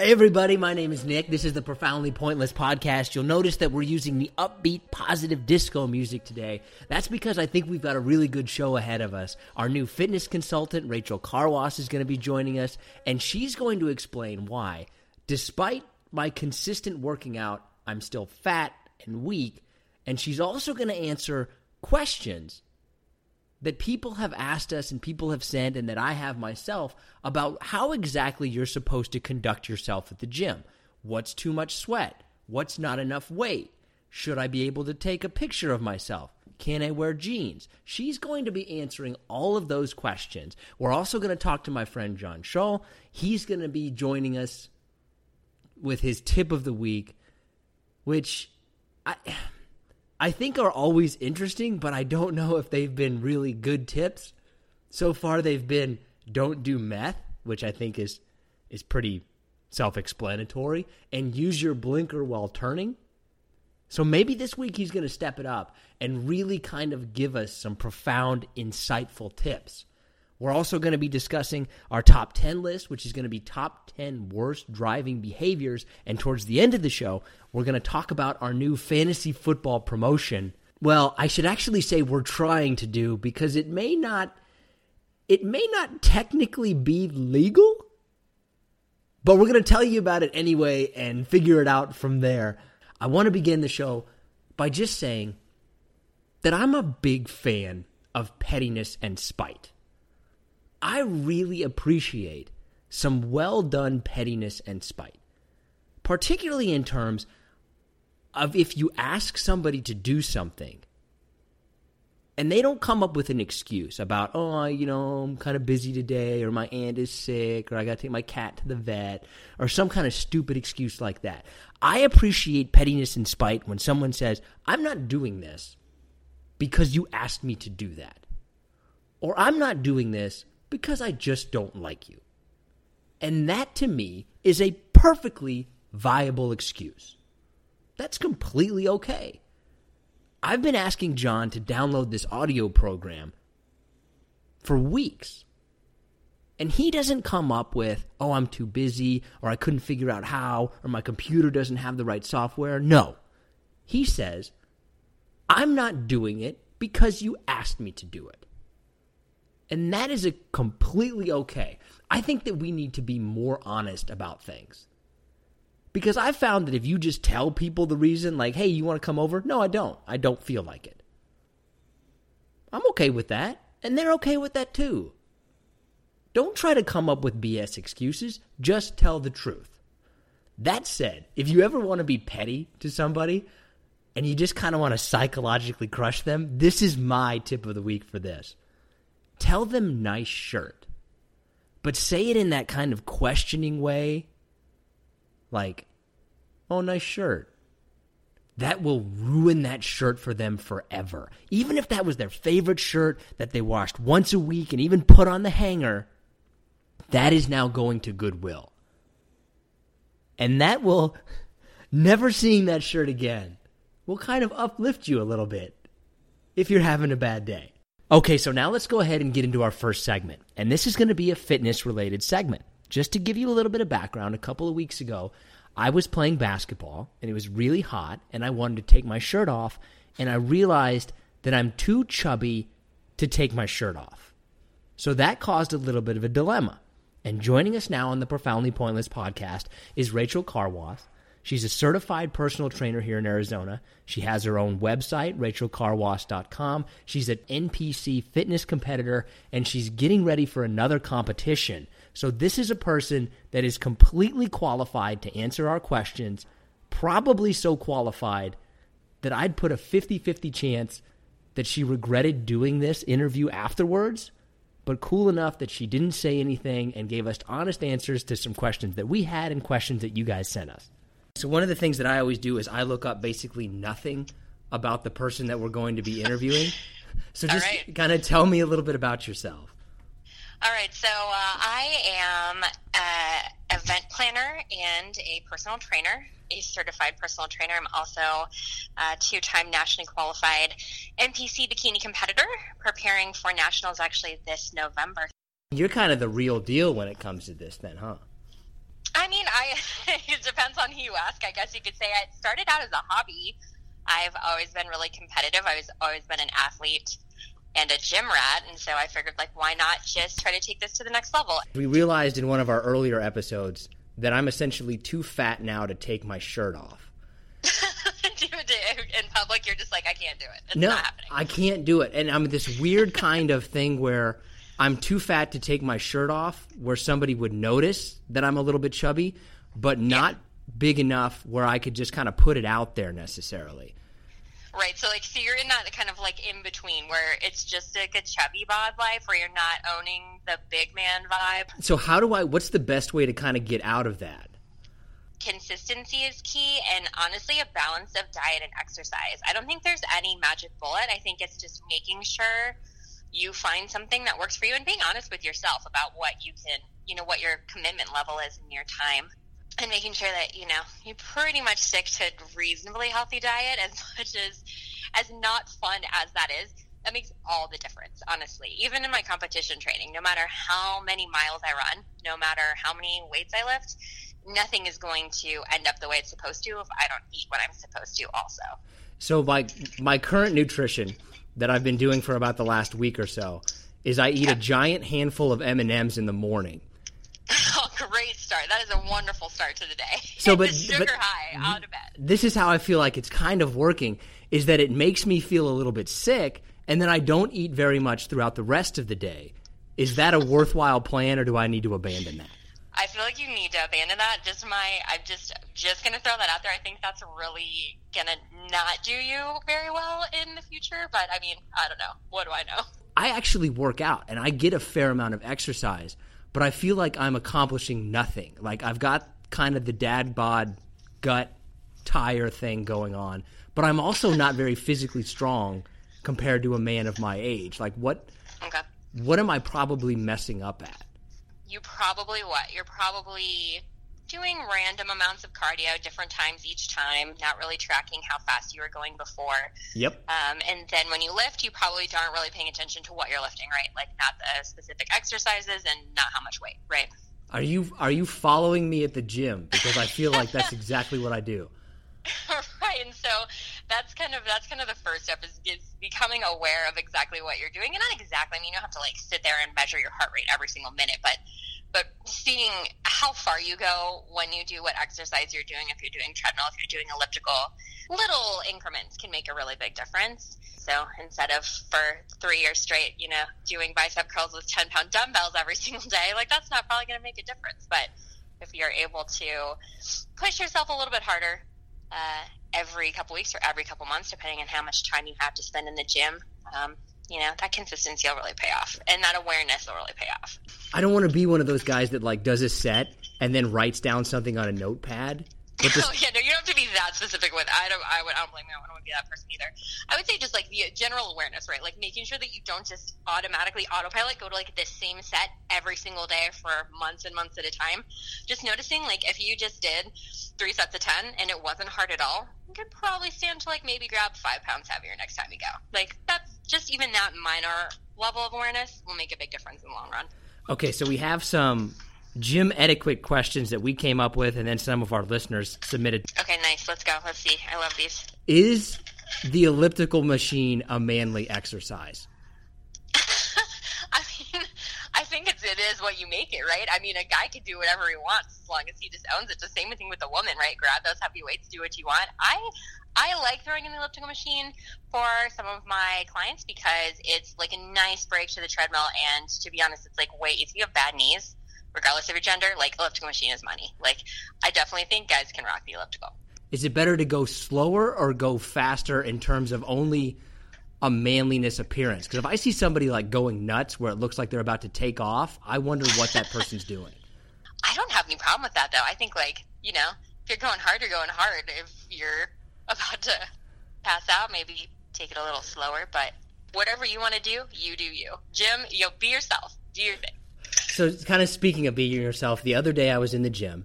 Hey everybody, my name is Nick. This is the Profoundly Pointless podcast. You'll notice that we're using the upbeat, positive disco music today. That's because I think we've got a really good show ahead of us. Our new fitness consultant, Rachel Carwas, is going to be joining us, and she's going to explain why, despite my consistent working out, I'm still fat and weak. And she's also going to answer questions that people have asked us and people have sent and that I have myself about how exactly you're supposed to conduct yourself at the gym. What's too much sweat? What's not enough weight? Should I be able to take a picture of myself? Can I wear jeans? She's going to be answering all of those questions. We're also going to talk to my friend John Scholl. He's going to be joining us with his tip of the week, which I I think are always interesting, but I don't know if they've been really good tips. So far they've been don't do meth, which I think is is pretty self-explanatory, and use your blinker while turning. So maybe this week he's going to step it up and really kind of give us some profound insightful tips. We're also going to be discussing our top 10 list, which is going to be top 10 worst driving behaviors. And towards the end of the show, we're going to talk about our new fantasy football promotion. Well, I should actually say we're trying to do because it may not it may not technically be legal, but we're going to tell you about it anyway and figure it out from there. I want to begin the show by just saying that I'm a big fan of pettiness and spite. I really appreciate some well done pettiness and spite, particularly in terms of if you ask somebody to do something and they don't come up with an excuse about, oh, you know, I'm kind of busy today, or my aunt is sick, or I got to take my cat to the vet, or some kind of stupid excuse like that. I appreciate pettiness and spite when someone says, I'm not doing this because you asked me to do that. Or I'm not doing this because I just don't like you. And that to me is a perfectly viable excuse. That's completely okay. I've been asking John to download this audio program for weeks. And he doesn't come up with, oh, I'm too busy, or I couldn't figure out how, or my computer doesn't have the right software. No. He says, I'm not doing it because you asked me to do it. And that is a completely okay. I think that we need to be more honest about things. Because I found that if you just tell people the reason, like, hey, you want to come over? No, I don't. I don't feel like it. I'm okay with that. And they're okay with that too. Don't try to come up with BS excuses. Just tell the truth. That said, if you ever want to be petty to somebody and you just kind of want to psychologically crush them, this is my tip of the week for this. Tell them nice shirt. But say it in that kind of questioning way. Like, oh, nice shirt. That will ruin that shirt for them forever. Even if that was their favorite shirt that they washed once a week and even put on the hanger, that is now going to Goodwill. And that will, never seeing that shirt again, will kind of uplift you a little bit if you're having a bad day. Okay, so now let's go ahead and get into our first segment. And this is going to be a fitness related segment. Just to give you a little bit of background, a couple of weeks ago, I was playing basketball and it was really hot and I wanted to take my shirt off and I realized that I'm too chubby to take my shirt off. So that caused a little bit of a dilemma. And joining us now on the Profoundly Pointless podcast is Rachel Carwath. She's a certified personal trainer here in Arizona. She has her own website, rachelcarwash.com. She's an NPC fitness competitor, and she's getting ready for another competition. So, this is a person that is completely qualified to answer our questions, probably so qualified that I'd put a 50 50 chance that she regretted doing this interview afterwards, but cool enough that she didn't say anything and gave us honest answers to some questions that we had and questions that you guys sent us. So, one of the things that I always do is I look up basically nothing about the person that we're going to be interviewing. So, just right. kind of tell me a little bit about yourself. All right, so uh, I am an event planner and a personal trainer, a certified personal trainer. I'm also a two time nationally qualified NPC bikini competitor, preparing for nationals actually this November. You're kind of the real deal when it comes to this, then, huh? I mean, I it depends on who you ask. I guess you could say it started out as a hobby. I've always been really competitive. I've always been an athlete and a gym rat, and so I figured, like, why not just try to take this to the next level? We realized in one of our earlier episodes that I'm essentially too fat now to take my shirt off. in public, you're just like, I can't do it. It's no, not happening. I can't do it. And I'm this weird kind of thing where I'm too fat to take my shirt off, where somebody would notice that I'm a little bit chubby, but not big enough where I could just kind of put it out there necessarily. Right. So like so you're in that kind of like in between where it's just like a chubby bod life where you're not owning the big man vibe. So how do I what's the best way to kind of get out of that? Consistency is key and honestly a balance of diet and exercise. I don't think there's any magic bullet. I think it's just making sure you find something that works for you and being honest with yourself about what you can, you know, what your commitment level is in your time and making sure that you know you pretty much stick to a reasonably healthy diet as much as as not fun as that is. That makes all the difference honestly. Even in my competition training no matter how many miles i run no matter how many weights i lift nothing is going to end up the way it's supposed to if i don't eat what i'm supposed to also. So my my current nutrition that I've been doing for about the last week or so is I eat a giant handful of M&Ms in the morning. oh great start that is a wonderful start to the day So, but- sugar but- high out of bed this is how I feel like it's kind of working is that it makes me feel a little bit sick and then I don't eat very much throughout the rest of the day. Is that a worthwhile plan or do I need to abandon that? I feel like you need to abandon that. Just my, I'm just just gonna throw that out there. I think that's really gonna not do you very well in the future. But I mean, I don't know. What do I know? I actually work out and I get a fair amount of exercise, but I feel like I'm accomplishing nothing. Like I've got kind of the dad bod gut tire thing going on, but I'm also not very physically strong compared to a man of my age. Like what Okay. what am I probably messing up at? You probably what? You're probably doing random amounts of cardio, different times each time, not really tracking how fast you were going before. Yep. Um, and then when you lift, you probably aren't really paying attention to what you're lifting, right? Like not the specific exercises and not how much weight, right? Are you are you following me at the gym? Because I feel like that's exactly what I do. right and so that's kind of that's kind of the first step is, is becoming aware of exactly what you're doing and not exactly i mean you don't have to like sit there and measure your heart rate every single minute but but seeing how far you go when you do what exercise you're doing if you're doing treadmill if you're doing elliptical little increments can make a really big difference. So instead of for three years straight you know doing bicep curls with 10 pound dumbbells every single day like that's not probably going to make a difference but if you're able to push yourself a little bit harder uh, every couple weeks or every couple months, depending on how much time you have to spend in the gym. Um, you know, that consistency will really pay off, and that awareness will really pay off. I don't want to be one of those guys that like does a set and then writes down something on a notepad. But oh yeah, no, you don't have to be that specific with. I don't. I would. I don't blame you. I don't be that person either. I would say just like the general awareness, right? Like making sure that you don't just automatically autopilot go to like the same set every single day for months and months at a time. Just noticing, like if you just did three sets of ten and it wasn't hard at all, you could probably stand to like maybe grab five pounds heavier next time you go. Like that's just even that minor level of awareness will make a big difference in the long run. Okay, so we have some gym etiquette questions that we came up with, and then some of our listeners submitted. Okay, nice. Let's go. Let's see. I love these. Is the elliptical machine a manly exercise? I mean, I think it's it is what you make it, right? I mean, a guy can do whatever he wants as long as he just owns it. The same thing with a woman, right? Grab those heavy weights, do what you want. I I like throwing in the elliptical machine for some of my clients because it's like a nice break to the treadmill, and to be honest, it's like wait, if you have bad knees, regardless of your gender, like elliptical machine is money. Like I definitely think guys can rock the elliptical. Is it better to go slower or go faster in terms of only a manliness appearance? Because if I see somebody like going nuts where it looks like they're about to take off, I wonder what that person's doing. I don't have any problem with that though. I think like you know if you're going hard, you're going hard. If you're about to pass out, maybe take it a little slower. But whatever you want to do, you do you. Jim, you'll be yourself. Do your thing. So, kind of speaking of being yourself, the other day I was in the gym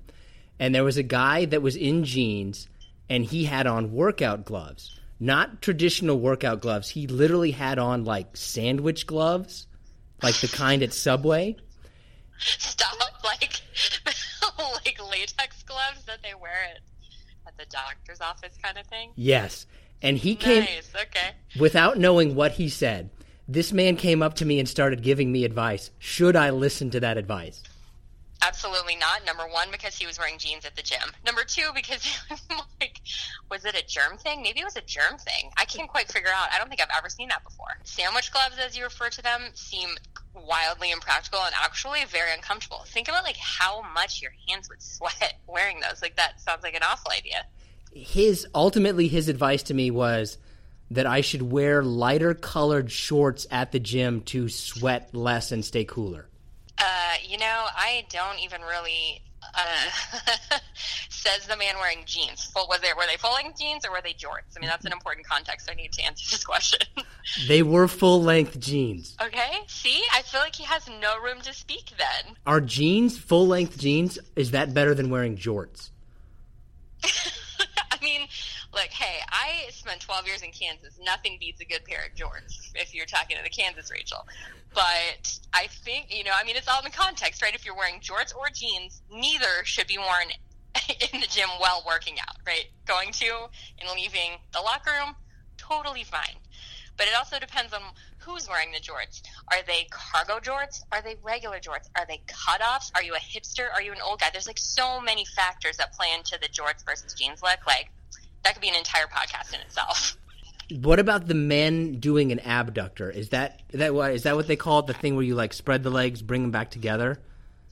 and there was a guy that was in jeans and he had on workout gloves. Not traditional workout gloves. He literally had on like sandwich gloves, like the kind at Subway. Stop, like like latex gloves that they wear at, at the doctor's office, kind of thing. Yes. And he came Nice. Okay. without knowing what he said. This man came up to me and started giving me advice. Should I listen to that advice? Absolutely not. Number one, because he was wearing jeans at the gym. Number two, because like, was it a germ thing? Maybe it was a germ thing. I can't quite figure out. I don't think I've ever seen that before. Sandwich gloves, as you refer to them, seem wildly impractical and actually very uncomfortable. Think about like how much your hands would sweat wearing those. Like that sounds like an awful idea. His ultimately his advice to me was that I should wear lighter colored shorts at the gym to sweat less and stay cooler. Uh, you know, I don't even really. Uh, says the man wearing jeans. Full, was there were they full length jeans or were they jorts? I mean, that's an important context. I need to answer this question. They were full length jeans. okay, see, I feel like he has no room to speak. Then Are jeans full length jeans? Is that better than wearing jorts? I mean, look, hey, I spent 12 years in Kansas. Nothing beats a good pair of jorts if you're talking to the Kansas Rachel. But I think, you know, I mean, it's all in the context, right? If you're wearing jorts or jeans, neither should be worn in the gym while working out, right? Going to and leaving the locker room, totally fine. But it also depends on who's wearing the jorts. Are they cargo jorts? Are they regular jorts? Are they cutoffs? Are you a hipster? Are you an old guy? There's like so many factors that play into the jorts versus jeans look. Like that could be an entire podcast in itself. What about the men doing an abductor? Is that is that what is that what they call it? The thing where you like spread the legs, bring them back together?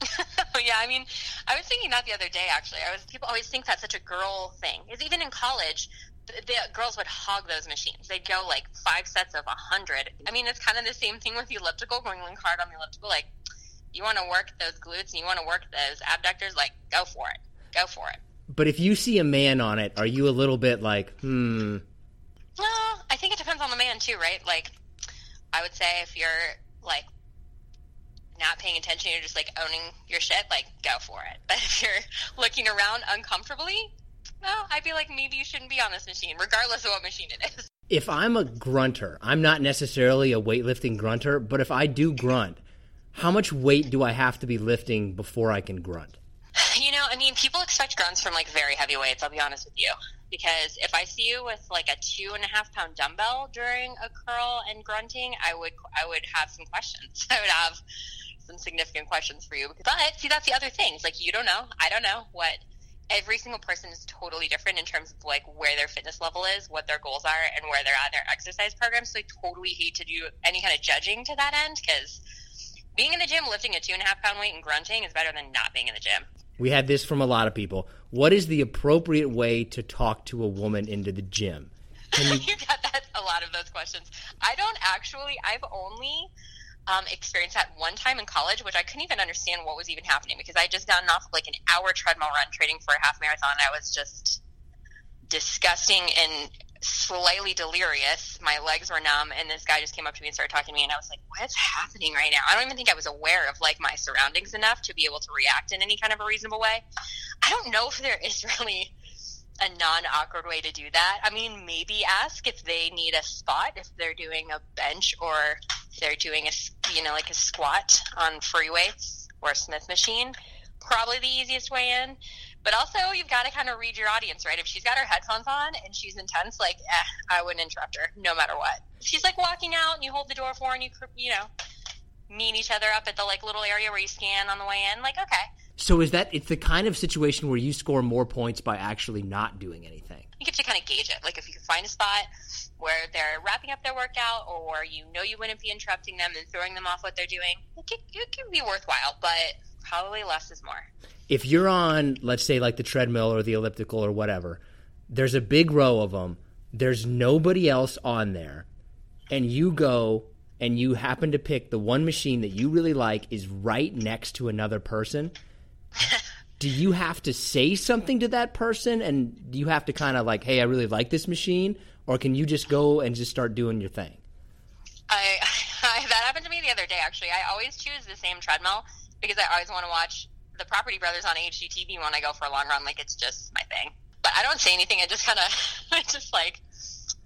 yeah, I mean, I was thinking that the other day. Actually, I was people always think that's such a girl thing. Is even in college, the, the girls would hog those machines. They'd go like five sets of a hundred. I mean, it's kind of the same thing with the elliptical. Going hard on the elliptical, like you want to work those glutes and you want to work those abductors, like go for it, go for it. But if you see a man on it, are you a little bit like, hmm? No, I think it depends on the man too, right? Like, I would say if you're like not paying attention, you're just like owning your shit, like go for it. But if you're looking around uncomfortably, no, I'd be like maybe you shouldn't be on this machine, regardless of what machine it is. If I'm a grunter, I'm not necessarily a weightlifting grunter, but if I do grunt, how much weight do I have to be lifting before I can grunt? Know, I mean, people expect grunts from like very heavy weights. I'll be honest with you, because if I see you with like a two and a half pound dumbbell during a curl and grunting, I would I would have some questions. I would have some significant questions for you. But see, that's the other thing. It's like you don't know, I don't know what. Every single person is totally different in terms of like where their fitness level is, what their goals are, and where they're at in their exercise program. So I totally hate to do any kind of judging to that end because being in the gym lifting a two and a half pound weight and grunting is better than not being in the gym. We had this from a lot of people. What is the appropriate way to talk to a woman into the gym? You, you got that a lot of those questions. I don't actually. I've only um, experienced that one time in college, which I couldn't even understand what was even happening because I had just gotten off like an hour treadmill run training for a half marathon. I was just disgusting and slightly delirious. My legs were numb, and this guy just came up to me and started talking to me, and I was like, "What's happening right now?" I don't even think I was aware of like my surroundings enough to be able to react in any kind of a reasonable way. I don't know if there is really a non-awkward way to do that. I mean, maybe ask if they need a spot, if they're doing a bench or they're doing a you know like a squat on free weights or a Smith machine. Probably the easiest way in. But also, you've got to kind of read your audience, right? If she's got her headphones on and she's intense, like, eh, I wouldn't interrupt her, no matter what. If she's like walking out and you hold the door for her and you, you know, meet each other up at the like little area where you scan on the way in, like, okay. So is that it's the kind of situation where you score more points by actually not doing anything? You get to kind of gauge it. Like, if you can find a spot where they're wrapping up their workout or you know you wouldn't be interrupting them and throwing them off what they're doing, it can, it can be worthwhile, but probably less is more if you're on, let's say, like the treadmill or the elliptical or whatever, there's a big row of them, there's nobody else on there, and you go and you happen to pick the one machine that you really like is right next to another person. do you have to say something to that person and do you have to kind of like, hey, I really like this machine? Or can you just go and just start doing your thing? I, I that happened to me the other day actually. I always choose the same treadmill because I always want to watch the Property Brothers on HGTV when I go for a long run. Like it's just my thing. But I don't say anything. I just kind of, I just like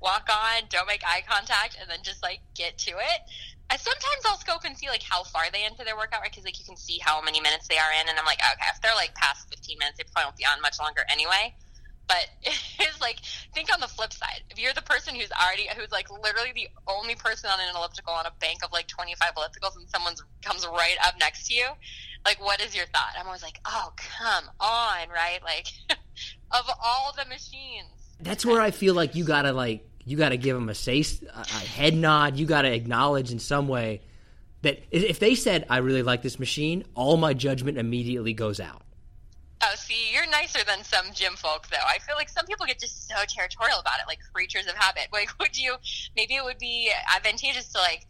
walk on, don't make eye contact, and then just like get to it. I sometimes I'll scope and see like how far they into their workout, right? Because like you can see how many minutes they are in, and I'm like, okay, if they're like past 15 minutes, they probably won't be on much longer anyway. But it's like think on the flip side. If you're the person who's already who's like literally the only person on an elliptical on a bank of like 25 ellipticals, and someone's comes right up next to you, like what is your thought? I'm always like, oh come on, right? Like of all the machines. That's where I feel like you gotta like you gotta give them a say a head nod. You gotta acknowledge in some way that if they said I really like this machine, all my judgment immediately goes out. Oh, see, you're nicer than some gym folk, though. I feel like some people get just so territorial about it, like creatures of habit. Like, would you? Maybe it would be advantageous to like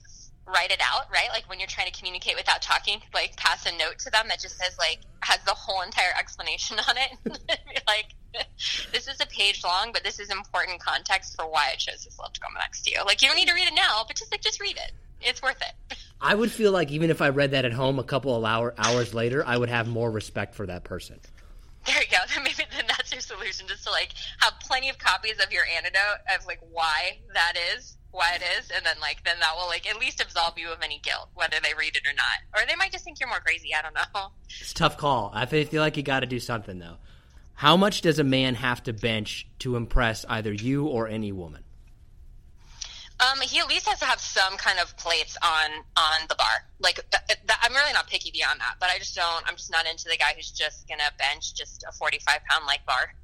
write it out, right? Like when you're trying to communicate without talking, like pass a note to them that just says like has the whole entire explanation on it. like this is a page long, but this is important context for why I chose this love to come next to you. Like you don't need to read it now, but just like just read it. It's worth it. I would feel like even if I read that at home a couple of hour, hours later, I would have more respect for that person. There you go. Then maybe then that's your solution, just to like have plenty of copies of your antidote of like why that is, why it is, and then like then that will like at least absolve you of any guilt, whether they read it or not. Or they might just think you're more crazy. I don't know. It's tough call. I feel like you got to do something though. How much does a man have to bench to impress either you or any woman? Um, he at least has to have some kind of plates on on the bar. Like th- th- I'm really not picky beyond that, but I just don't. I'm just not into the guy who's just gonna bench just a 45 pound like bar.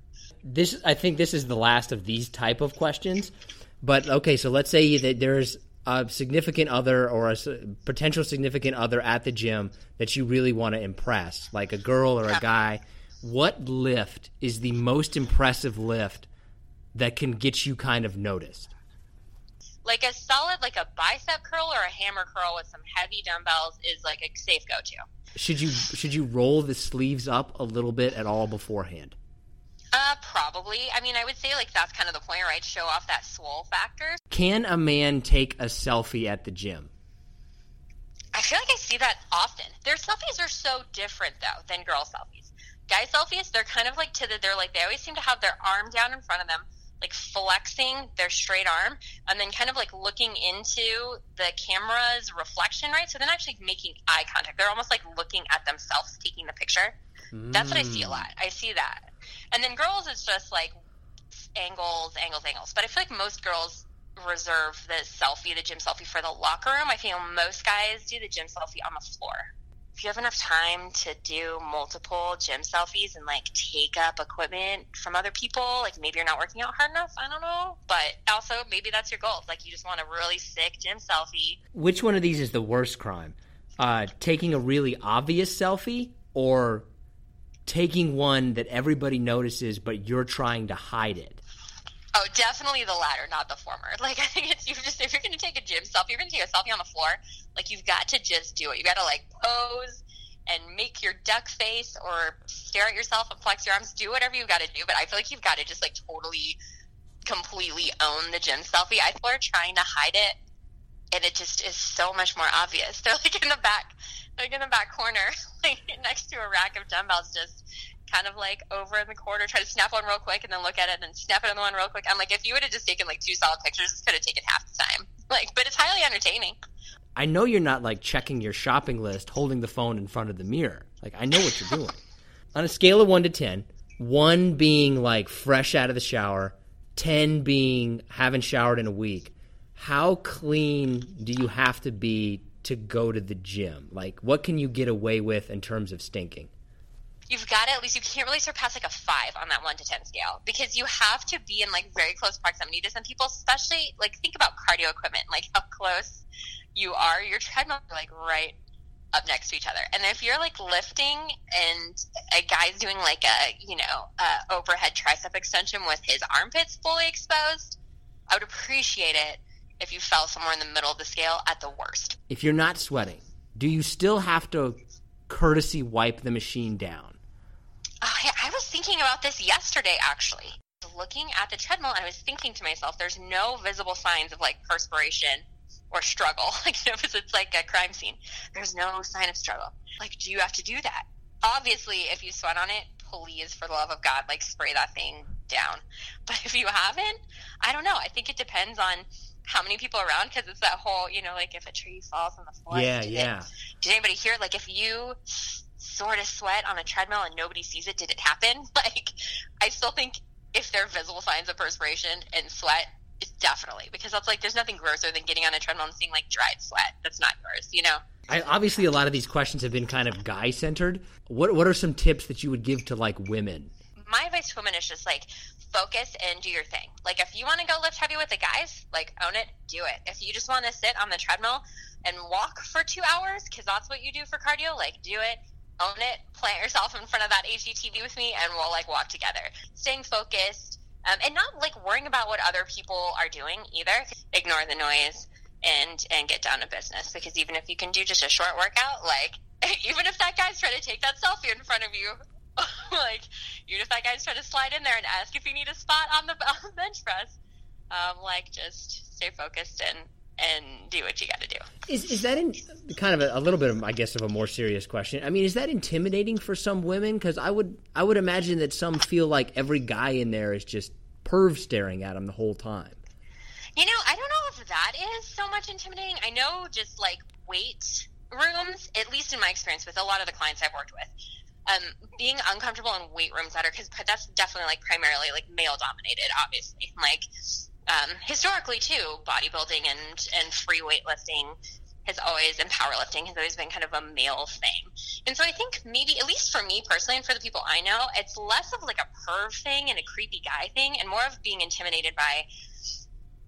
This I think this is the last of these type of questions. But okay, so let's say that there's a significant other or a potential significant other at the gym that you really want to impress, like a girl or a guy. What lift is the most impressive lift that can get you kind of noticed? like a solid like a bicep curl or a hammer curl with some heavy dumbbells is like a safe go to. Should you should you roll the sleeves up a little bit at all beforehand? Uh, probably. I mean, I would say like that's kind of the point, right? Show off that swole factor. Can a man take a selfie at the gym? I feel like I see that often. Their selfies are so different though than girl selfies. Guy selfies, they're kind of like to the. They're like they always seem to have their arm down in front of them like flexing their straight arm and then kind of like looking into the camera's reflection, right? So then actually making eye contact. They're almost like looking at themselves taking the picture. Mm. That's what I see a lot. I see that. And then girls, it's just like angles, angles, angles. But I feel like most girls reserve the selfie, the gym selfie for the locker room. I feel most guys do the gym selfie on the floor if you have enough time to do multiple gym selfies and like take up equipment from other people, like maybe you're not working out hard enough. I don't know. But also, maybe that's your goal. Like you just want a really sick gym selfie. Which one of these is the worst crime? Uh, taking a really obvious selfie or taking one that everybody notices but you're trying to hide it? Oh, definitely the latter, not the former. Like I think it's you just if you're gonna take a gym selfie, you're gonna take a selfie on the floor. Like you've got to just do it. You got to like pose and make your duck face or stare at yourself and flex your arms. Do whatever you've got to do. But I feel like you've got to just like totally, completely own the gym selfie. I people are trying to hide it, and it just is so much more obvious. They're like in the back, like in the back corner, like next to a rack of dumbbells, just kind of like over in the corner, try to snap one real quick and then look at it and then snap another one real quick. I'm like, if you would have just taken like two solid pictures, this could have taken half the time. Like, but it's highly entertaining. I know you're not like checking your shopping list, holding the phone in front of the mirror. Like, I know what you're doing. On a scale of one to ten, one being like fresh out of the shower, 10 being haven't showered in a week, how clean do you have to be to go to the gym? Like, what can you get away with in terms of stinking? You've got to at least you can't really surpass like a five on that one to ten scale because you have to be in like very close proximity to some people, especially like think about cardio equipment, like how close you are. Your treadmill like right up next to each other. And if you're like lifting and a guy's doing like a, you know, overhead tricep extension with his armpits fully exposed, I would appreciate it if you fell somewhere in the middle of the scale at the worst. If you're not sweating, do you still have to courtesy wipe the machine down? Oh, yeah, I was thinking about this yesterday actually. Looking at the treadmill, and I was thinking to myself, there's no visible signs of like perspiration or struggle. Like, you know, because it's like a crime scene. There's no sign of struggle. Like, do you have to do that? Obviously, if you sweat on it, please, for the love of God, like spray that thing down. But if you haven't, I don't know. I think it depends on how many people around because it's that whole, you know, like if a tree falls on the floor. Yeah, did yeah. It, did anybody hear? Like, if you sort of sweat on a treadmill and nobody sees it, did it happen? Like, I still think if there are visible signs of perspiration and sweat, it's definitely because that's like there's nothing grosser than getting on a treadmill and seeing like dried sweat. That's not yours, you know. I, obviously, a lot of these questions have been kind of guy centered. What what are some tips that you would give to like women? My advice to women is just like focus and do your thing. Like if you want to go lift heavy with the guys, like own it, do it. If you just want to sit on the treadmill and walk for two hours, because that's what you do for cardio, like do it own it, plant yourself in front of that HGTV with me, and we'll like walk together. Staying focused, um, and not like worrying about what other people are doing either. Ignore the noise and and get down to business because even if you can do just a short workout, like even if that guy's trying to take that selfie in front of you, like even if that guy's trying to slide in there and ask if you need a spot on the, on the bench press, um, like just stay focused and and do what you got to do. Is is that in kind of a, a, little bit of I guess of a more serious question? I mean, is that intimidating for some women? Because I would I would imagine that some feel like every guy in there is just perv staring at them the whole time. You know, I don't know if that is so much intimidating. I know just like weight rooms, at least in my experience with a lot of the clients I've worked with, um, being uncomfortable in weight rooms that are because that's definitely like primarily like male dominated, obviously. Like um, historically too, bodybuilding and and free weightlifting has always and powerlifting has always been kind of a male thing. And so I think maybe at least for me personally and for the people I know, it's less of like a perv thing and a creepy guy thing and more of being intimidated by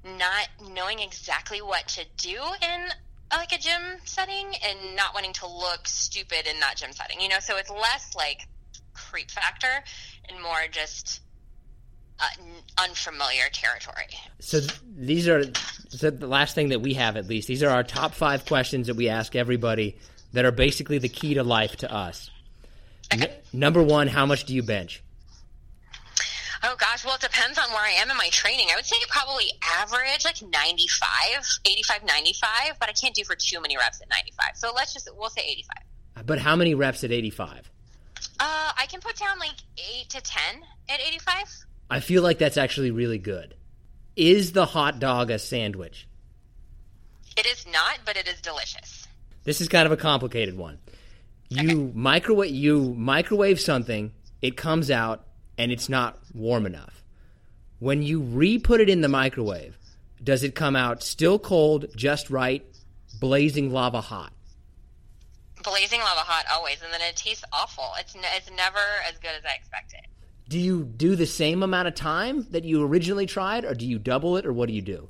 not knowing exactly what to do in like a gym setting and not wanting to look stupid in that gym setting. You know, so it's less like creep factor and more just uh, unfamiliar territory. So these are so the last thing that we have at least. These are our top five questions that we ask everybody that are basically the key to life to us. Okay. N- number one, how much do you bench? Oh gosh, well it depends on where I am in my training. I would say probably average like 95, 85, 95, but I can't do for too many reps at 95. So let's just we'll say 85. But how many reps at 85? Uh, I can put down like 8 to 10 at 85. I feel like that's actually really good. Is the hot dog a sandwich? It is not, but it is delicious. This is kind of a complicated one. You okay. microwave you microwave something, it comes out and it's not warm enough. When you re-put it in the microwave, does it come out still cold, just right, blazing lava hot? Blazing lava hot always, and then it tastes awful. It's it's never as good as I expected. Do you do the same amount of time that you originally tried, or do you double it, or what do you do?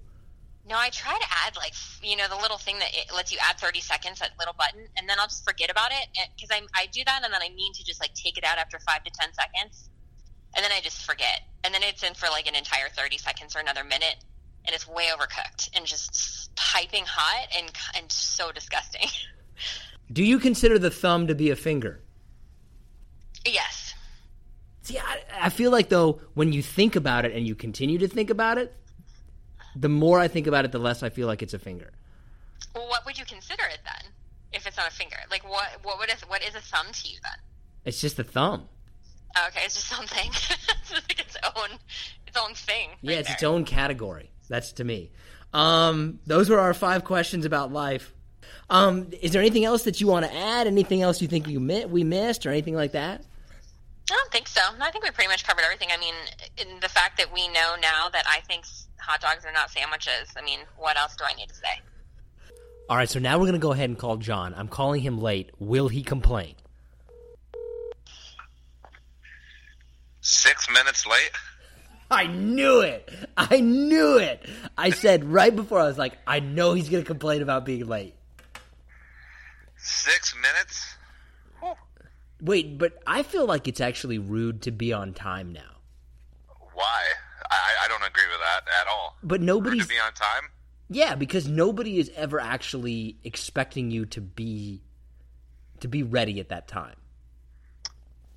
No, I try to add like you know the little thing that it lets you add thirty seconds, that little button, and then I'll just forget about it because I I do that, and then I mean to just like take it out after five to ten seconds, and then I just forget, and then it's in for like an entire thirty seconds or another minute, and it's way overcooked and just piping hot and and so disgusting. Do you consider the thumb to be a finger? Yes. See, I, I feel like though when you think about it and you continue to think about it, the more I think about it, the less I feel like it's a finger. Well, what would you consider it then? If it's not a finger, like what? What would? It, what is a thumb to you then? It's just a thumb. Okay, it's just something. it's like its own, its own thing. Right yeah, it's there. its own category. That's to me. Um, those were our five questions about life. Um, is there anything else that you want to add? Anything else you think you mi- we missed, or anything like that? I don't think so. I think we pretty much covered everything. I mean, in the fact that we know now that I think hot dogs are not sandwiches. I mean, what else do I need to say? All right, so now we're going to go ahead and call John. I'm calling him late. Will he complain? Six minutes late? I knew it. I knew it. I said right before I was like, I know he's going to complain about being late. Six minutes? Wait, but I feel like it's actually rude to be on time now. Why? I, I don't agree with that at all. But Rude nobody's to be on time? Yeah, because nobody is ever actually expecting you to be to be ready at that time.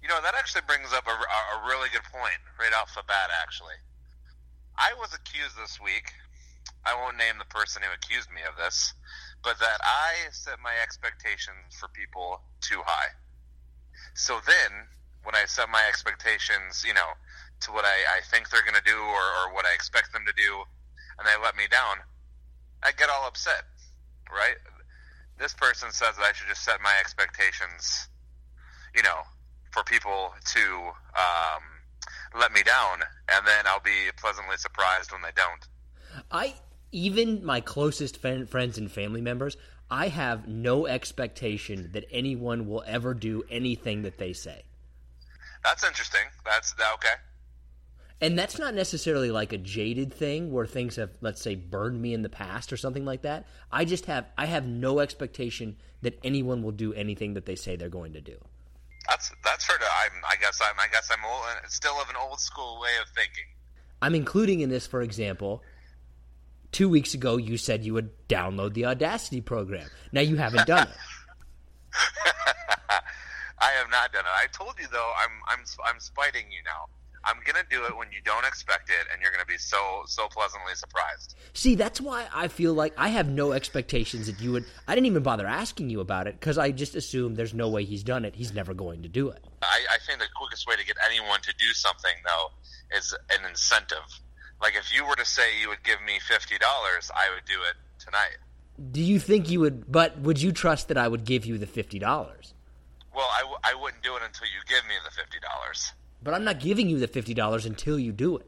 You know, that actually brings up a, a, really good point right off the bat, actually. I was accused this week, I won't name the person who accused me of this, but that I set my expectations for people too high. So then, when I set my expectations, you know, to what I, I think they're going to do or, or what I expect them to do, and they let me down, I get all upset, right? This person says that I should just set my expectations, you know, for people to um, let me down, and then I'll be pleasantly surprised when they don't. I even my closest friends and family members, I have no expectation that anyone will ever do anything that they say. That's interesting. That's okay. And that's not necessarily like a jaded thing where things have, let's say, burned me in the past or something like that. I just have, I have no expectation that anyone will do anything that they say they're going to do. That's that's fair. To, I'm, I guess I'm. I guess I'm old, uh, still of an old school way of thinking. I'm including in this, for example, two weeks ago you said you would download the Audacity program. Now you haven't done it. I have not done it. I told you though. I'm I'm I'm spiting you now. I'm gonna do it when you don't expect it, and you're gonna be so so pleasantly surprised. See, that's why I feel like I have no expectations that you would. I didn't even bother asking you about it because I just assumed there's no way he's done it. He's never going to do it. I, I think the quickest way to get anyone to do something though is an incentive. Like if you were to say you would give me fifty dollars, I would do it tonight. Do you think you would? But would you trust that I would give you the fifty dollars? Well, I, w- I wouldn't do it until you give me the fifty dollars. But I'm not giving you the fifty dollars until you do it.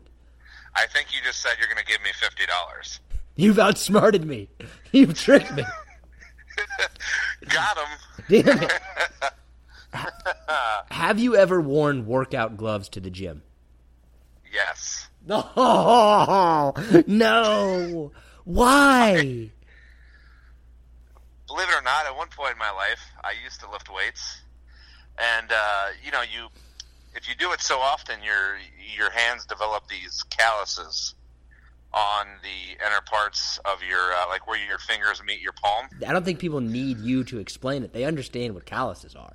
I think you just said you're going to give me fifty dollars. You've outsmarted me. You've tricked me. Got him. Damn it. Have you ever worn workout gloves to the gym? Yes. No, no. Why? Believe it or not, at one point in my life, I used to lift weights, and uh, you know, you if you do it so often, your your hands develop these calluses on the inner parts of your uh, like where your fingers meet your palm. I don't think people need you to explain it. They understand what calluses are.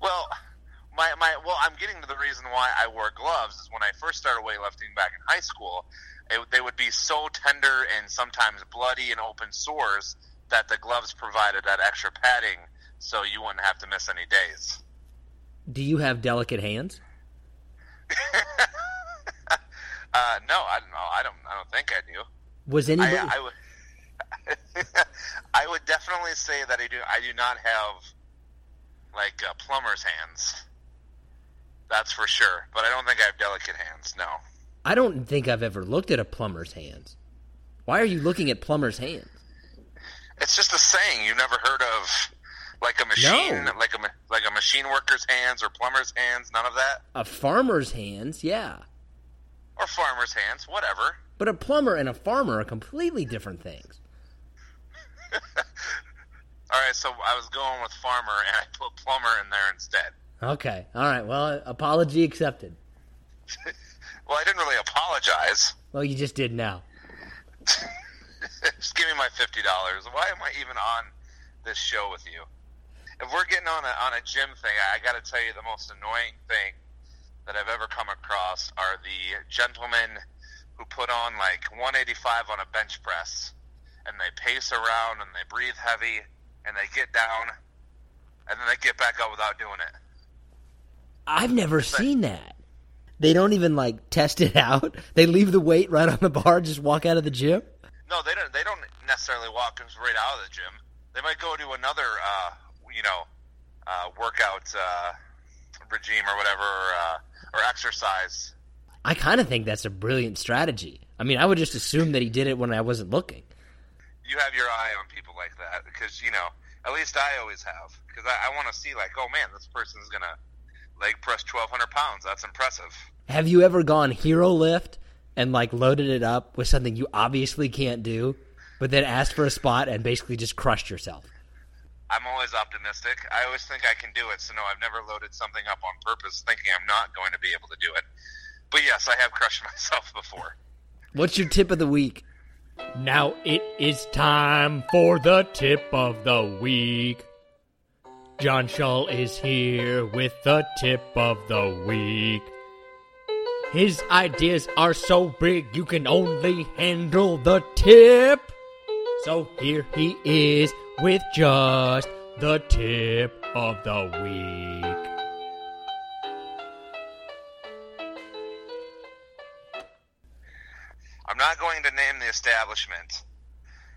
Well, my, my well, I'm getting to the reason why I wore gloves is when I first started weightlifting back in high school. It, they would be so tender and sometimes bloody and open sores that the gloves provided that extra padding, so you wouldn't have to miss any days. Do you have delicate hands? uh, no, I don't know. I don't. I don't think I do. Was anybody? I, I would. I would definitely say that I do. I do not have like uh, plumber's hands. That's for sure. But I don't think I have delicate hands. No. I don't think I've ever looked at a plumber's hands. Why are you looking at plumber's hands? It's just a saying. You've never heard of like a machine, No. like a like a machine worker's hands or plumber's hands. None of that. A farmer's hands, yeah. Or farmer's hands. Whatever. But a plumber and a farmer are completely different things. All right. So I was going with farmer, and I put plumber in there instead. Okay. All right. Well, apology accepted. Well, I didn't really apologize. Well, you just did now. Just give me my fifty dollars. Why am I even on this show with you? If we're getting on a on a gym thing, I, I got to tell you the most annoying thing that I've ever come across are the gentlemen who put on like 185 on a bench press, and they pace around and they breathe heavy, and they get down, and then they get back up without doing it. I've never seen that. They don't even like test it out. They leave the weight right on the bar, just walk out of the gym. No, they don't. They don't necessarily walk right out of the gym. They might go to another, uh, you know, uh, workout uh, regime or whatever, or, uh, or exercise. I kind of think that's a brilliant strategy. I mean, I would just assume that he did it when I wasn't looking. You have your eye on people like that because you know. At least I always have because I, I want to see like, oh man, this person's gonna leg press twelve hundred pounds. That's impressive. Have you ever gone hero lift and like loaded it up with something you obviously can't do, but then asked for a spot and basically just crushed yourself? I'm always optimistic. I always think I can do it. So no, I've never loaded something up on purpose thinking I'm not going to be able to do it. But yes, I have crushed myself before. What's your tip of the week? Now it is time for the tip of the week. John Shaw is here with the tip of the week. His ideas are so big you can only handle the tip. So here he is with just the tip of the week. I'm not going to name the establishment.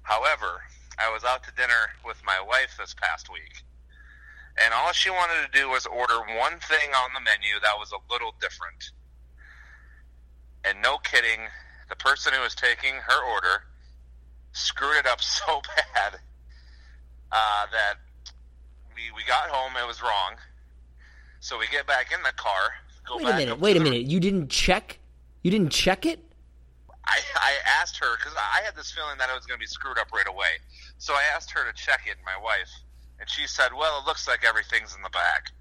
However, I was out to dinner with my wife this past week, and all she wanted to do was order one thing on the menu that was a little different. And no kidding, the person who was taking her order screwed it up so bad uh, that we we got home. It was wrong. So we get back in the car. Go Wait a minute. Wait a the- minute. You didn't check? You didn't check it? I, I asked her because I had this feeling that it was going to be screwed up right away. So I asked her to check it, my wife, and she said, "Well, it looks like everything's in the bag."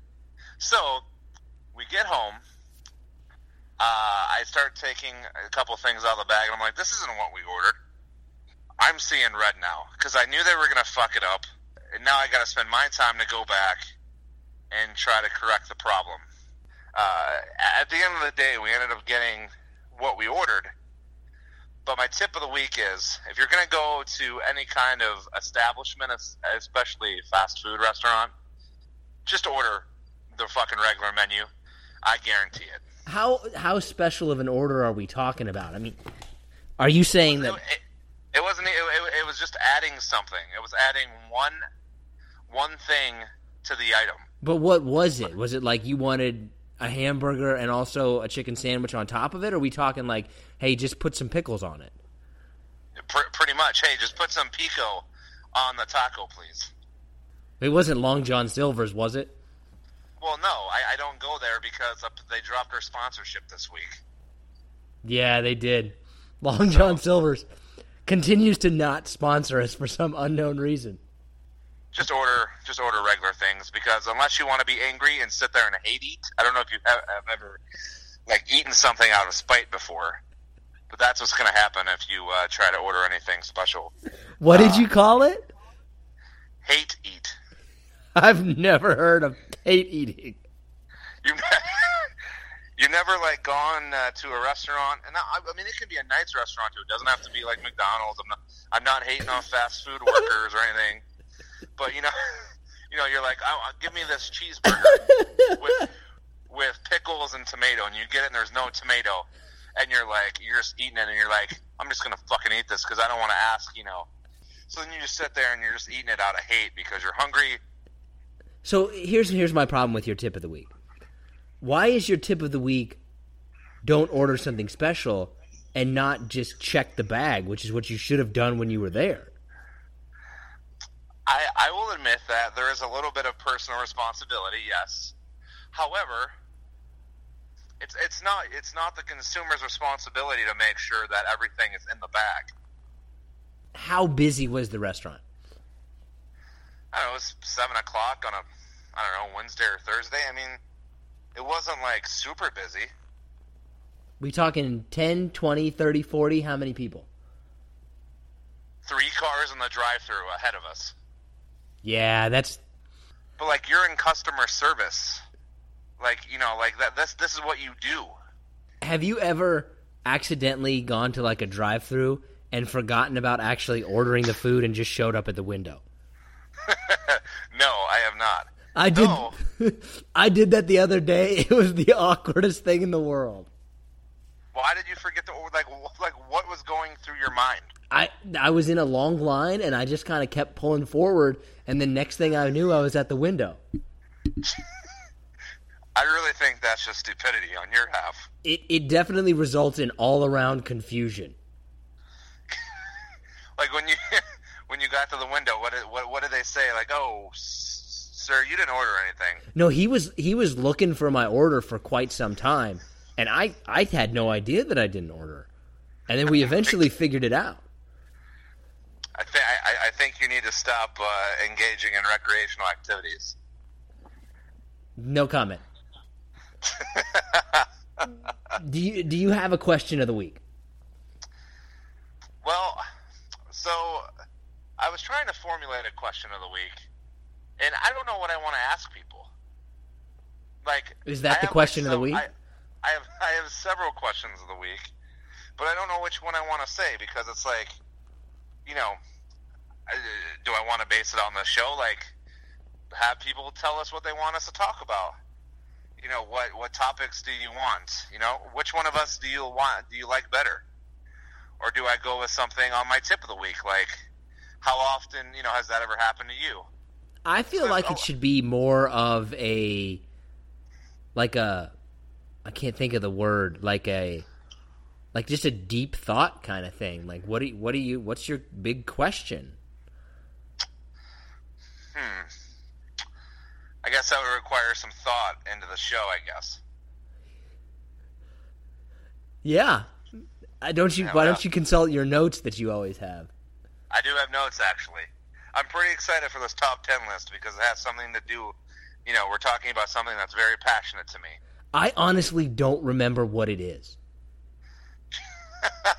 So we get home. Uh, I start taking a couple things out of the bag, and I'm like, "This isn't what we ordered." I'm seeing red now because I knew they were going to fuck it up, and now I got to spend my time to go back and try to correct the problem. Uh, at the end of the day, we ended up getting what we ordered. But my tip of the week is if you're going to go to any kind of establishment, es- especially fast food restaurant, just order the fucking regular menu. I guarantee it. How how special of an order are we talking about? I mean, are you saying that it, it wasn't. It, it, it was just adding something. It was adding one one thing to the item. But what was it? Was it like you wanted a hamburger and also a chicken sandwich on top of it? Or are we talking like, hey, just put some pickles on it? Pr- pretty much. Hey, just put some pico on the taco, please. It wasn't Long John Silver's, was it? Well, no, I, I don't go there because they dropped their sponsorship this week. Yeah, they did. Long John Silver's continues to not sponsor us for some unknown reason. Just order just order regular things because unless you want to be angry and sit there and hate eat, I don't know if you have, have ever like eaten something out of spite before, but that's what's going to happen if you uh, try to order anything special. What did you call it? Hate eat. I've never heard of hate eating. You you never like gone uh, to a restaurant, and I, I mean it can be a nice restaurant too. It doesn't have to be like McDonald's. I'm not I'm not hating on fast food workers or anything, but you know you know you're like oh, uh, give me this cheeseburger with with pickles and tomato, and you get it and there's no tomato, and you're like you're just eating it, and you're like I'm just gonna fucking eat this because I don't want to ask, you know. So then you just sit there and you're just eating it out of hate because you're hungry. So here's here's my problem with your tip of the week. Why is your tip of the week don't order something special and not just check the bag, which is what you should have done when you were there? I, I will admit that there is a little bit of personal responsibility, yes. However, it's it's not it's not the consumer's responsibility to make sure that everything is in the bag. How busy was the restaurant? I don't know, it was seven o'clock on a I don't know, Wednesday or Thursday. I mean it wasn't like super busy. We talking 10, 20, 30, 40, how many people? Three cars in the drive through ahead of us. Yeah, that's But like you're in customer service. Like, you know, like that this this is what you do. Have you ever accidentally gone to like a drive-through and forgotten about actually ordering the food and just showed up at the window? no, I have not. I did. No. I did that the other day. It was the awkwardest thing in the world. Why did you forget to order? Like, like what was going through your mind? I I was in a long line and I just kind of kept pulling forward, and the next thing I knew, I was at the window. I really think that's just stupidity on your half. It it definitely results in all around confusion. Like when you when you got to the window, what did what, what did they say? Like, oh, s- sir, you didn't order anything. No, he was he was looking for my order for quite some time, and I I had no idea that I didn't order, and then we eventually figured it out. I I think you need to stop uh, engaging in recreational activities. No comment. do you do you have a question of the week? Well, so I was trying to formulate a question of the week, and I don't know what I want to ask people. Like, Is that I the question of the week? I, I have I have several questions of the week, but I don't know which one I want to say because it's like, you know, do I want to base it on the show? Like, have people tell us what they want us to talk about? You know, what what topics do you want? You know, which one of us do you want? Do you like better? or do I go with something on my tip of the week? Like, how often, you know, has that ever happened to you? I feel like it should be more of a like a I can't think of the word like a like just a deep thought kind of thing. Like what do you, what do you what's your big question? Hmm. I guess that would require some thought into the show. I guess. Yeah. I don't you Yeah, why well- don't you consult your notes that you always have? I do have notes actually. I'm pretty excited for this top ten list because it has something to do. You know, we're talking about something that's very passionate to me. I honestly don't remember what it is.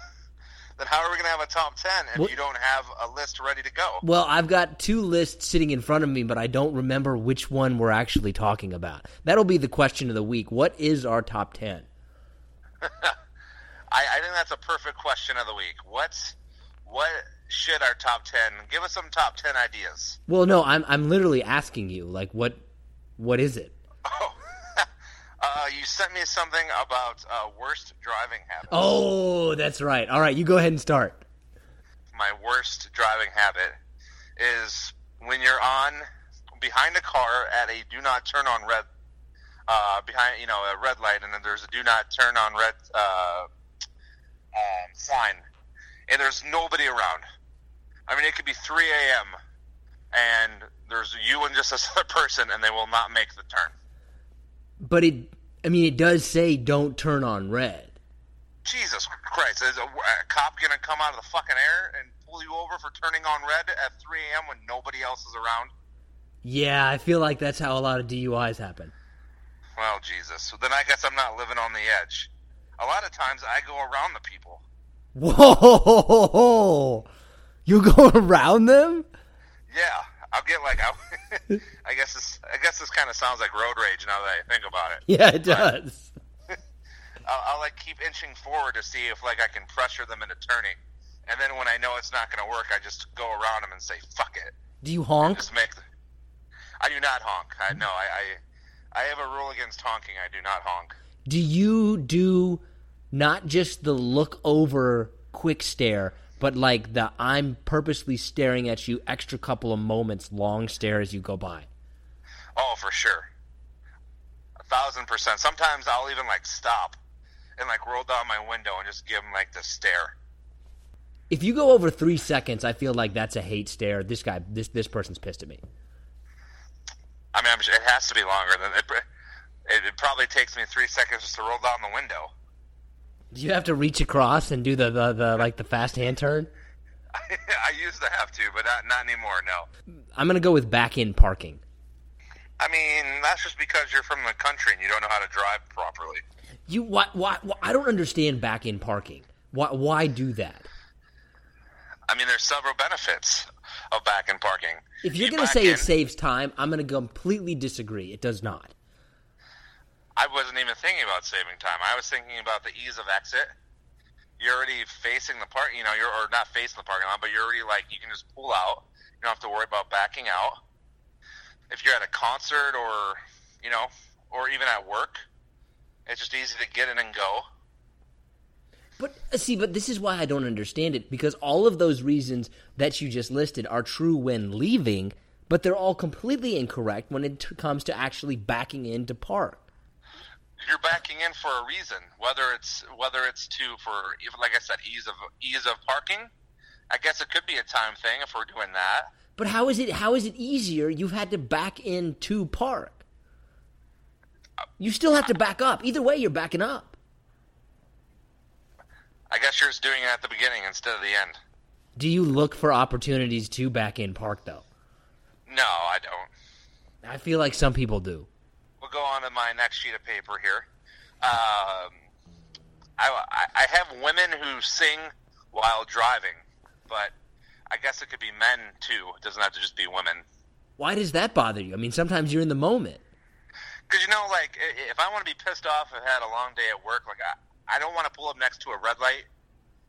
Then how are we going to have a top ten if Well- you don't have a list ready to go? Well, I've got two lists sitting in front of me, but I don't remember which one we're actually talking about. That'll be the question of the week. What is our top 10? I, I think that's a perfect question of the week. What what should our top ten? Give us some top ten ideas. Well, no, I'm I'm literally asking you like what what is it? Oh, uh, you sent me something about uh, worst driving habits. Oh, that's right. All right, you go ahead and start. My worst driving habit is when you're on behind a car at a do not turn on red, uh, behind you know a red light, and then there's a do not turn on red uh, um, sign, and there's nobody around. I mean, it could be 3 a.m. and there's you and just this other person, and they will not make the turn. But it I mean it does say don't turn on red. Jesus Christ! Is a, a cop gonna come out of the fucking air and pull you over for turning on red at 3 a.m. when nobody else is around? Yeah, I feel like that's how a lot of DUIs happen. Well, Jesus. So then I guess I'm not living on the edge. A lot of times I go around the people. Whoa! You go around them? Yeah, I'll get like I, I guess this. I guess this kind of sounds like road rage now that I think about it. Yeah, it does. I'll, I'll like keep inching forward to see if like I can pressure them into turning, and then when I know it's not going to work, I just go around them and say "fuck it." Do you honk? Just make. The, I do not honk. I no. I, I I have a rule against honking. I do not honk. Do you do not just the look over quick stare, but like the I'm purposely staring at you extra couple of moments long stare as you go by? Oh, for sure. A thousand percent. Sometimes I'll even like stop and like roll down my window and just give them like the stare. If you go over three seconds, I feel like that's a hate stare. This guy, this this person's pissed at me. I mean, it has to be longer than it, it. It probably takes me three seconds just to roll down the window. Do you have to reach across and do the, the, the like the fast hand turn? I used to have to, but not, not anymore. No. I'm gonna go with back in parking. I mean, that's just because you're from the country and you don't know how to drive properly. You why why, why I don't understand back in parking. Why why do that? I mean, there's several benefits of back in parking. If you're You gonna say in- it saves time, I'm gonna completely disagree. It does not. I wasn't even thinking about saving time. I was thinking about the ease of exit. You're already facing the park, you know, you're or not facing the parking lot, but you're already like you can just pull out. You don't have to worry about backing out. If you're at a concert or you know, or even at work, it's just easy to get in and go. But uh, see, but this is why I don't understand it because all of those reasons that you just listed are true when leaving, but they're all completely incorrect when it comes to actually backing in to park. You're backing in for a reason. Whether it's whether it's to for like I said, ease of ease of parking. I guess it could be a time thing if we're doing that. But how is it? How is it easier? You've had to back in to park. You still have to back up. Either way, you're backing up. I guess you're just doing it at the beginning instead of the end. Do you look for opportunities to back in park though? No, I don't. I feel like some people do. Go on to my next sheet of paper here. Um, I, I I have women who sing while driving, but I guess it could be men too. It doesn't have to just be women. Why does that bother you? I mean, sometimes you're in the moment. Because you know, like if I want to be pissed off, I've had a long day at work. Like I, I don't want to pull up next to a red light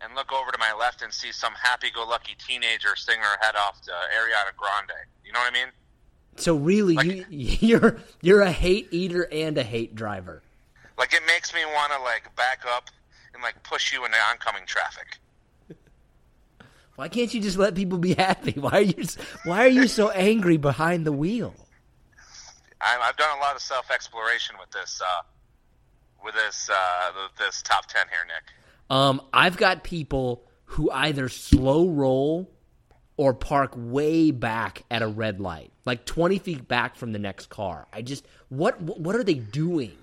and look over to my left and see some happy-go-lucky teenager sing her head off to Ariana Grande. You know what I mean? So really, Like- you you're you're a hate eater and a hate driver. Like it makes me want to like back up and like push you into oncoming traffic. Why can't you just let people be happy? Why are you Why are you so angry behind the wheel? I'm, I've done a lot of self exploration with this, uh, with this, uh, this top ten here, Nick. Um, I've got people who either slow roll or park way back at a red light, like twenty feet back from the next car. I just what what are they doing?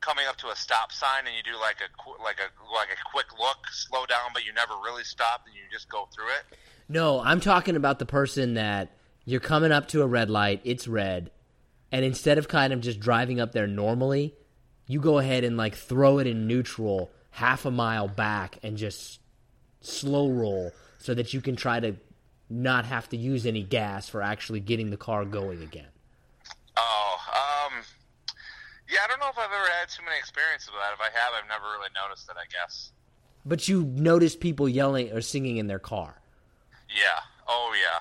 Coming up to a stop sign and you do like a like a like a quick look, slow down, but you never really stop, and you just go through it. No, I'm talking about the person that you're coming up to a red light, it's red, and instead of kind of just driving up there normally, you go ahead and like throw it in neutral half a mile back and just slow roll so that you can try to not have to use any gas for actually getting the car going again. Oh, um, yeah, I don't know if I've ever had too many experiences with that. If I have, I've never really noticed it. I guess. But you notice people yelling or singing in their car. Yeah. Oh, yeah.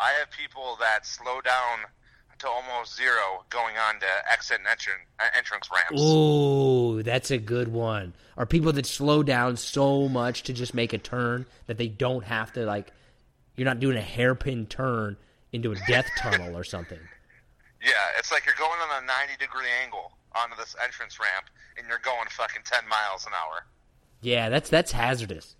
I have people that slow down to almost zero going on to exit and entran- uh, entrance ramps. Ooh, that's a good one. Are people that slow down so much to just make a turn that they don't have to like you're not doing a hairpin turn into a death tunnel or something. Yeah, it's like you're going on a 90 degree angle onto this entrance ramp and you're going fucking 10 miles an hour. Yeah, that's that's hazardous.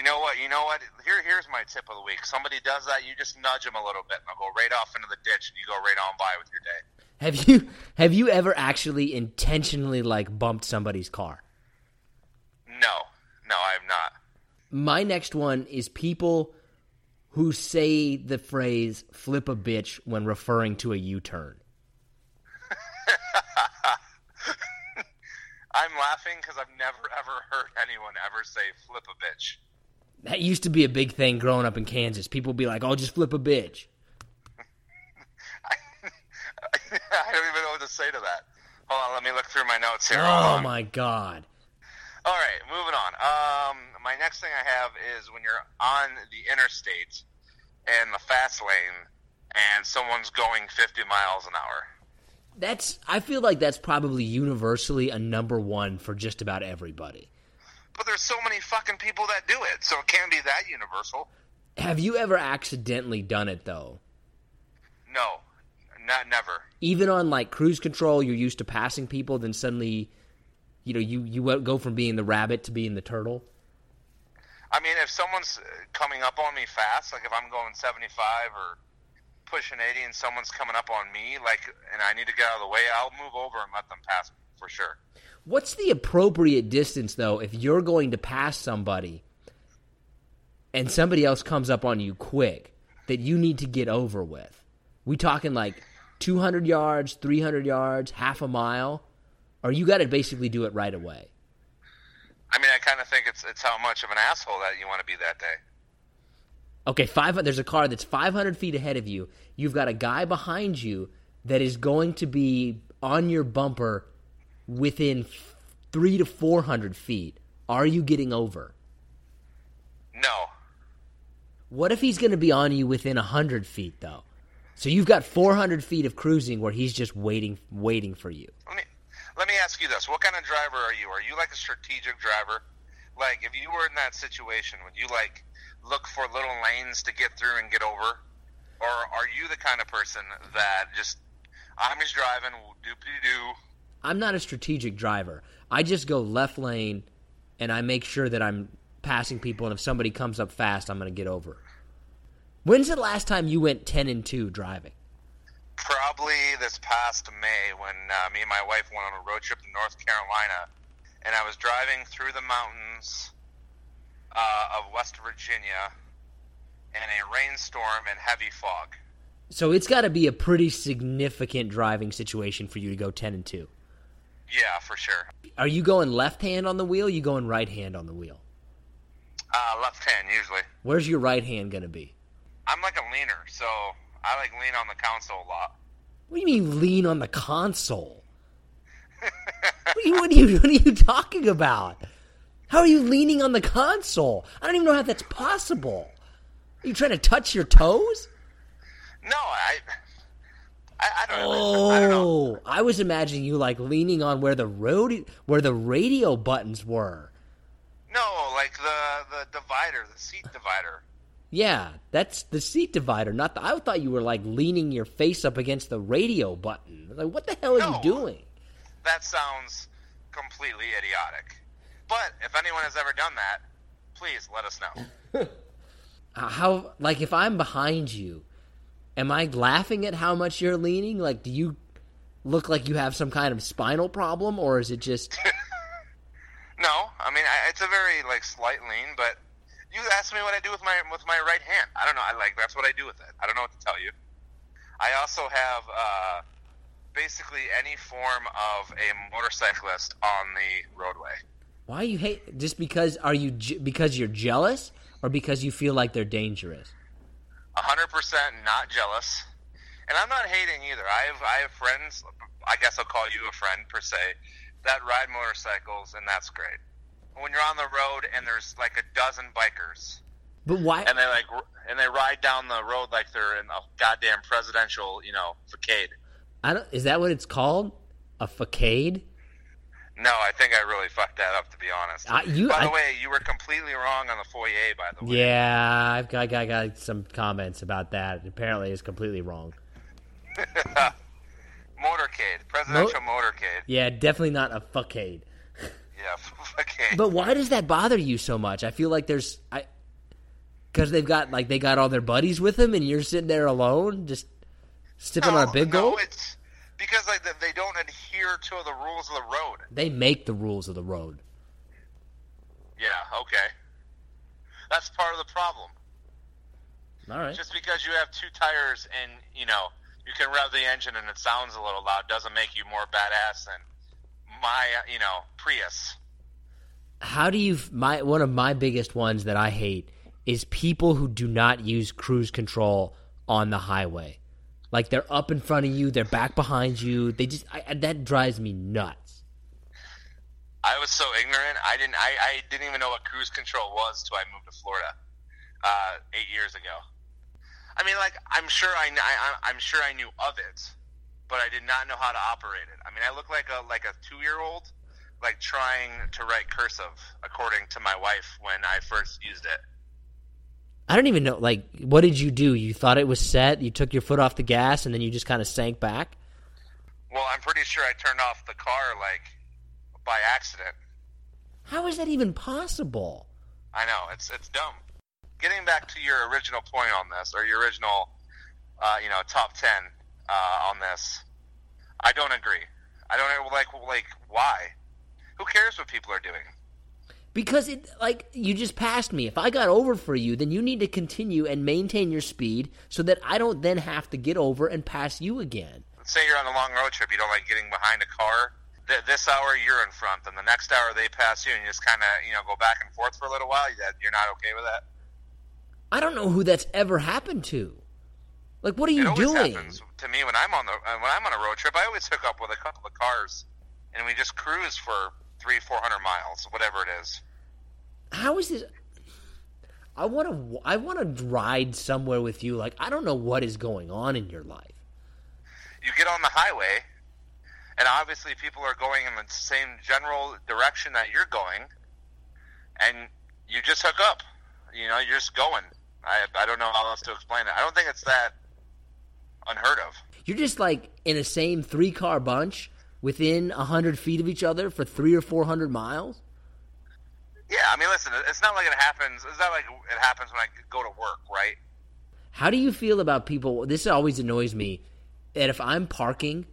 You know what? You know what? Here, here's my tip of the week. Somebody does that, you just nudge them a little bit, and they'll go right off into the ditch, and you go right on by with your day. Have you have you ever actually intentionally like bumped somebody's car? No, no, I have not. My next one is people who say the phrase flip a bitch when referring to a U-turn. I'm laughing because I've never ever heard anyone ever say "flip a bitch." That used to be a big thing growing up in Kansas. People would be like, "Oh, just flip a bitch." I don't even know what to say to that. Hold on, let me look through my notes here. Oh my god. All right, moving on. Um, my next thing I have is when you're on the interstate and the fast lane, and someone's going 50 miles an hour. That's I feel like that's probably universally a number 1 for just about everybody. But there's so many fucking people that do it, so it can't be that universal. Have you ever accidentally done it though? No, not never. Even on like cruise control, you're used to passing people then suddenly you know, you you go from being the rabbit to being the turtle. I mean, if someone's uh, coming up on me fast, like if I'm going 75 or pushing 80 and someone's coming up on me, like, and I need to get out of the way, I'll move over and let them pass me for sure. What's the appropriate distance though if you're going to pass somebody and somebody else comes up on you quick that you need to get over with? We talking like 200 yards, 300 yards, half a mile, or you got to basically do it right away. I mean, I kind of think it's it's how much of an asshole that you want to be that day. Okay, five. There's a car that's 500 feet ahead of you. You've got a guy behind you that is going to be on your bumper within three to 400 feet. Are you getting over? No, What if he's going to be on you within a 100 feet, though? So you've got 400 feet of cruising where he's just waiting, waiting for you. let me let me ask you this: What kind of driver are you? Are you like a strategic driver? Like, if you were in that situation, would you like look for little lanes to get through and get over, or are you the kind of person that just I'm just driving, doopy doo, I'm not a strategic driver. I just go left lane, and I make sure that I'm passing people. And if somebody comes up fast, I'm going to get over. When's the last time you went ten and two driving? Probably this past May when uh, me and my wife went on a road trip to North Carolina, and I was driving through the mountains uh, of West Virginia in a rainstorm and heavy fog. So it's got to be a pretty significant driving situation for you to go ten and two. Yeah, for sure. Are you going left hand on the wheel? you going right hand on the wheel? Uh, left hand usually. Where's your right hand going to be? I'm like a leaner, so I like lean on the console a lot. What do you mean lean on the console? what, are you, what, are you, what are you talking about? How are you leaning on the console? I don't even know how that's possible. Are you trying to touch your toes? No, I. I, I don't know. Oh, I don't know. Oh, I was imagining you like leaning on where the road, where the radio buttons were. No, like the the divider, the seat divider. Yeah, that's the seat divider, not the. I thought you were like leaning your face up against the radio button. Like, what the hell are No. you doing? That sounds completely idiotic. But if anyone has ever done that, please let us know. How, like, if I'm behind you, am I laughing at how much you're leaning? Like, do you look like you have some kind of spinal problem, or is it just? No, I mean I, it's a very like slight lean, but you asked me what I do with my with my right hand. I don't know. I like that's what I do with it. I don't know what to tell you. I also have uh, basically any form of a motorcyclist on the roadway. Why you hate? Just because? Are you because you're jealous, or because you feel like they're dangerous? A hundred percent not jealous, and I'm not hating either. I have I have friends. I guess I'll call you a friend per se that ride motorcycles, and that's great. When you're on the road and there's like a dozen bikers, But why? and they like and they ride down the road like they're in a goddamn presidential, you know, facade. I don't. Is that what it's called? A facade? No, I think I really fucked that up to be honest. I- you- by the I- way, you were completely wrong on the foyer. By the way, Yeah, I've got, I got some comments about that. Apparently, it's completely wrong. motorcade, presidential motorcade. Yeah, definitely not a facade. Yeah, facade. But why does that bother you so much? I feel like there's I because they've got like they got all their buddies with them, and you're sitting there alone, just sipping on a big no, it's because like they- don't adhere to the rules of the road. They make the rules of the road. Yeah, okay. That's part of the problem. All right. Just because you have two tires and you know you can rev the engine and it sounds a little loud doesn't make you more badass than my you know Prius. How do you my one of my biggest ones that I hate is people who do not use cruise control on the highway. Like they're up in front of you, they're back behind you. They just I, that drives me nuts. I was so ignorant. I didn't. I, I didn't even know what cruise control was till I moved to Florida uh, eight years ago. I mean, like I'm sure I, I I'm sure I knew of it, but I did not know how to operate it. I mean, I look like a like a two year old, like trying to write cursive, according to my wife when I first used it. I don't even know like what did you do? You thought it was set, you took your foot off the gas and then you just kind of sank back? Well, I'm pretty sure I turned off the car like by accident. How is that even possible? I know it's it's dumb. Getting back to your original point on this, or your original, uh, you know, top ten uh, on this, I don't agree. I don't like like why. Who cares what people are doing? Because it like you just passed me. If I got over for you, then you need to continue and maintain your speed so that I don't then have to get over and pass you again. Say you're on a long road trip, you don't like getting behind a car. Th- this hour you're in front, and the next hour they pass you, and you just kind of you know go back and forth for a little while. You're not okay with that. I don't know who that's ever happened to. Like what are you doing? happens to me when I'm on the when I'm on a road trip. I always hook up with a couple of cars, and we just cruise for three, four hundred miles, whatever it is. How is this I want to I want to ride somewhere with you like I don't know what is going on in your life. You get on the highway, and obviously people are going in the same general direction that you're going, and you just hook up. You know, you're just going. I I don't know how else to explain it. I don't think it's that unheard of. You're just like in a same three car bunch within a hundred feet of each other for three or four hundred miles. Yeah, I mean, listen, it's not like it happens. It's not like it happens when I go to work, right? How do you feel about people? This always annoys me that if I'm parking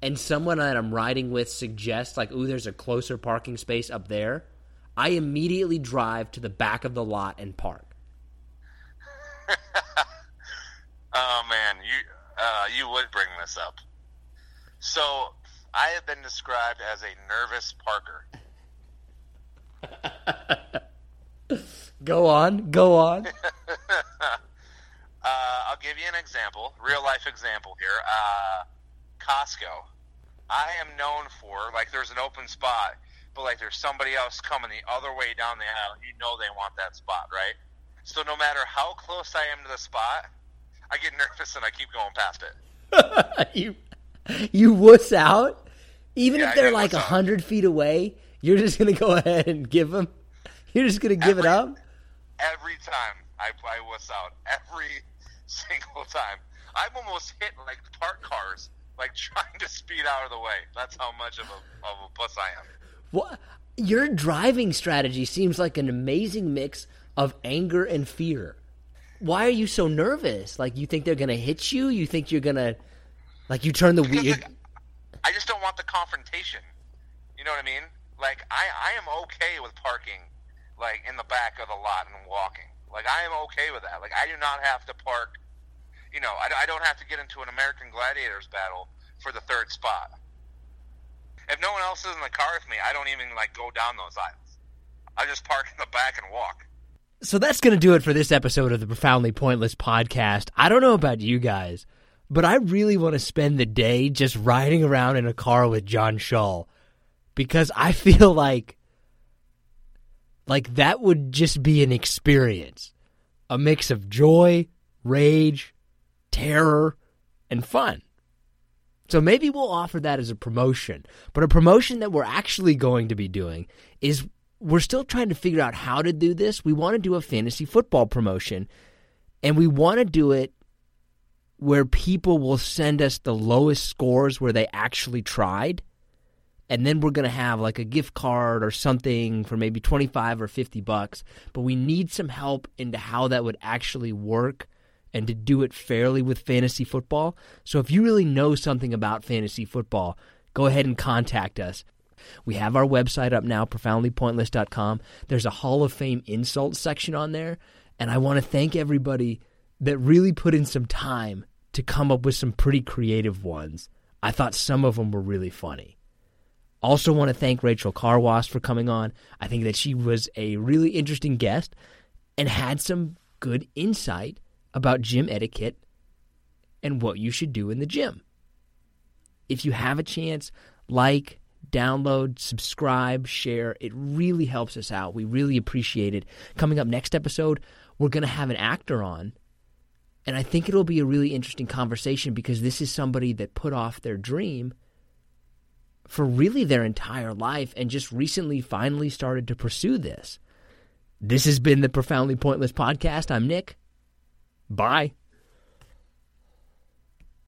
and someone that I'm riding with suggests, like, ooh, there's a closer parking space up there, I immediately drive to the back of the lot and park. oh man, you uh, you would bring this up. So I have been described as a nervous Parker. go on, go on. uh, I'll give you an example, real life example here. Uh, Costco. I am known for like there's an open spot, but like there's somebody else coming the other way down the aisle. You know they want that spot, right? So no matter how close I am to the spot, I get nervous and I keep going past it. you you wuss out, even yeah, if they're like a hundred feet away. You're just gonna go ahead and give them. You're just gonna give every, it up. Every time I I wuss out, every single time. I've almost hit like park cars, like trying to speed out of the way. That's how much of a of a puss I am. What your driving strategy seems like an amazing mix of anger and fear. Why are you so nervous? Like you think they're gonna hit you? You think you're gonna like you turn the wheel? I just don't want the confrontation. You know what I mean? Like I I am okay with parking like in the back of the lot and walking. Like I am okay with that. Like I do not have to park. You know, I, I don't have to get into an American Gladiators battle for the third spot. If no one else is in the car with me, I don't even like go down those aisles. I just park in the back and walk. So that's going to do it for this episode of the Profoundly Pointless podcast. I don't know about you guys, but I really want to spend the day just riding around in a car with John Shaw because I feel like like that would just be an experience. A mix of joy, rage, terror, and fun. So maybe we'll offer that as a promotion. But a promotion that we're actually going to be doing is we're still trying to figure out how to do this. We want to do a fantasy football promotion, and we want to do it where people will send us the lowest scores where they actually tried. And then we're going to have like a gift card or something for maybe 25 or 50 bucks. But we need some help into how that would actually work and to do it fairly with fantasy football. So if you really know something about fantasy football, go ahead and contact us. We have our website up now, profoundlypointless.com. There's a Hall of Fame insult section on there, and I want to thank everybody that really put in some time to come up with some pretty creative ones. I thought some of them were really funny. Also, want to thank Rachel Carwas for coming on. I think that she was a really interesting guest and had some good insight about gym etiquette and what you should do in the gym. If you have a chance, like, download, subscribe, share. It really helps us out. We really appreciate it. Coming up next episode, we're going to have an actor on. And I think it'll be a really interesting conversation because this is somebody that put off their dream for really their entire life and just recently finally started to pursue this. This has been the Profoundly Pointless Podcast. I'm Nick. Bye.